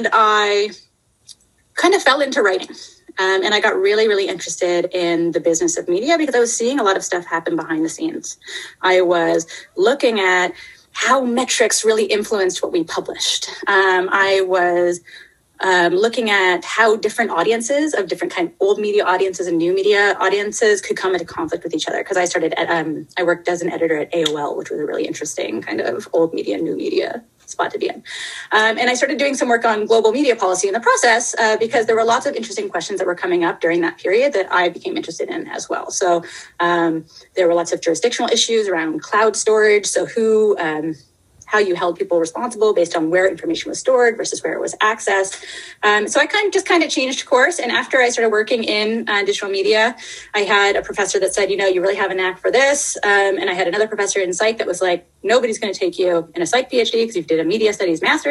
and I kind of fell into writing. Um, and I got really, really interested in the business of media because I was seeing a lot of stuff happen behind the scenes. I was looking at how metrics really influenced what we published. Um, I was um, looking at how different audiences of different kind old media audiences and new media audiences could come into conflict with each other. Because I started at, um, I worked as an editor at AOL, which was a really interesting kind of old media, new media spot to be in. Um, and I started doing some work on global media policy in the process uh, because there were lots of interesting questions that were coming up during that period that I became interested in as well. So um, there were lots of jurisdictional issues around cloud storage. So who um, how you held people responsible based on where information was stored versus where it was accessed. Um, so I kind of just kind of changed course. And after I started working in uh, digital media, I had a professor that said, you know, you really have a knack for this. Um, and I had another professor in psych that was like, nobody's going to take you in a psych PhD because you did a media studies master's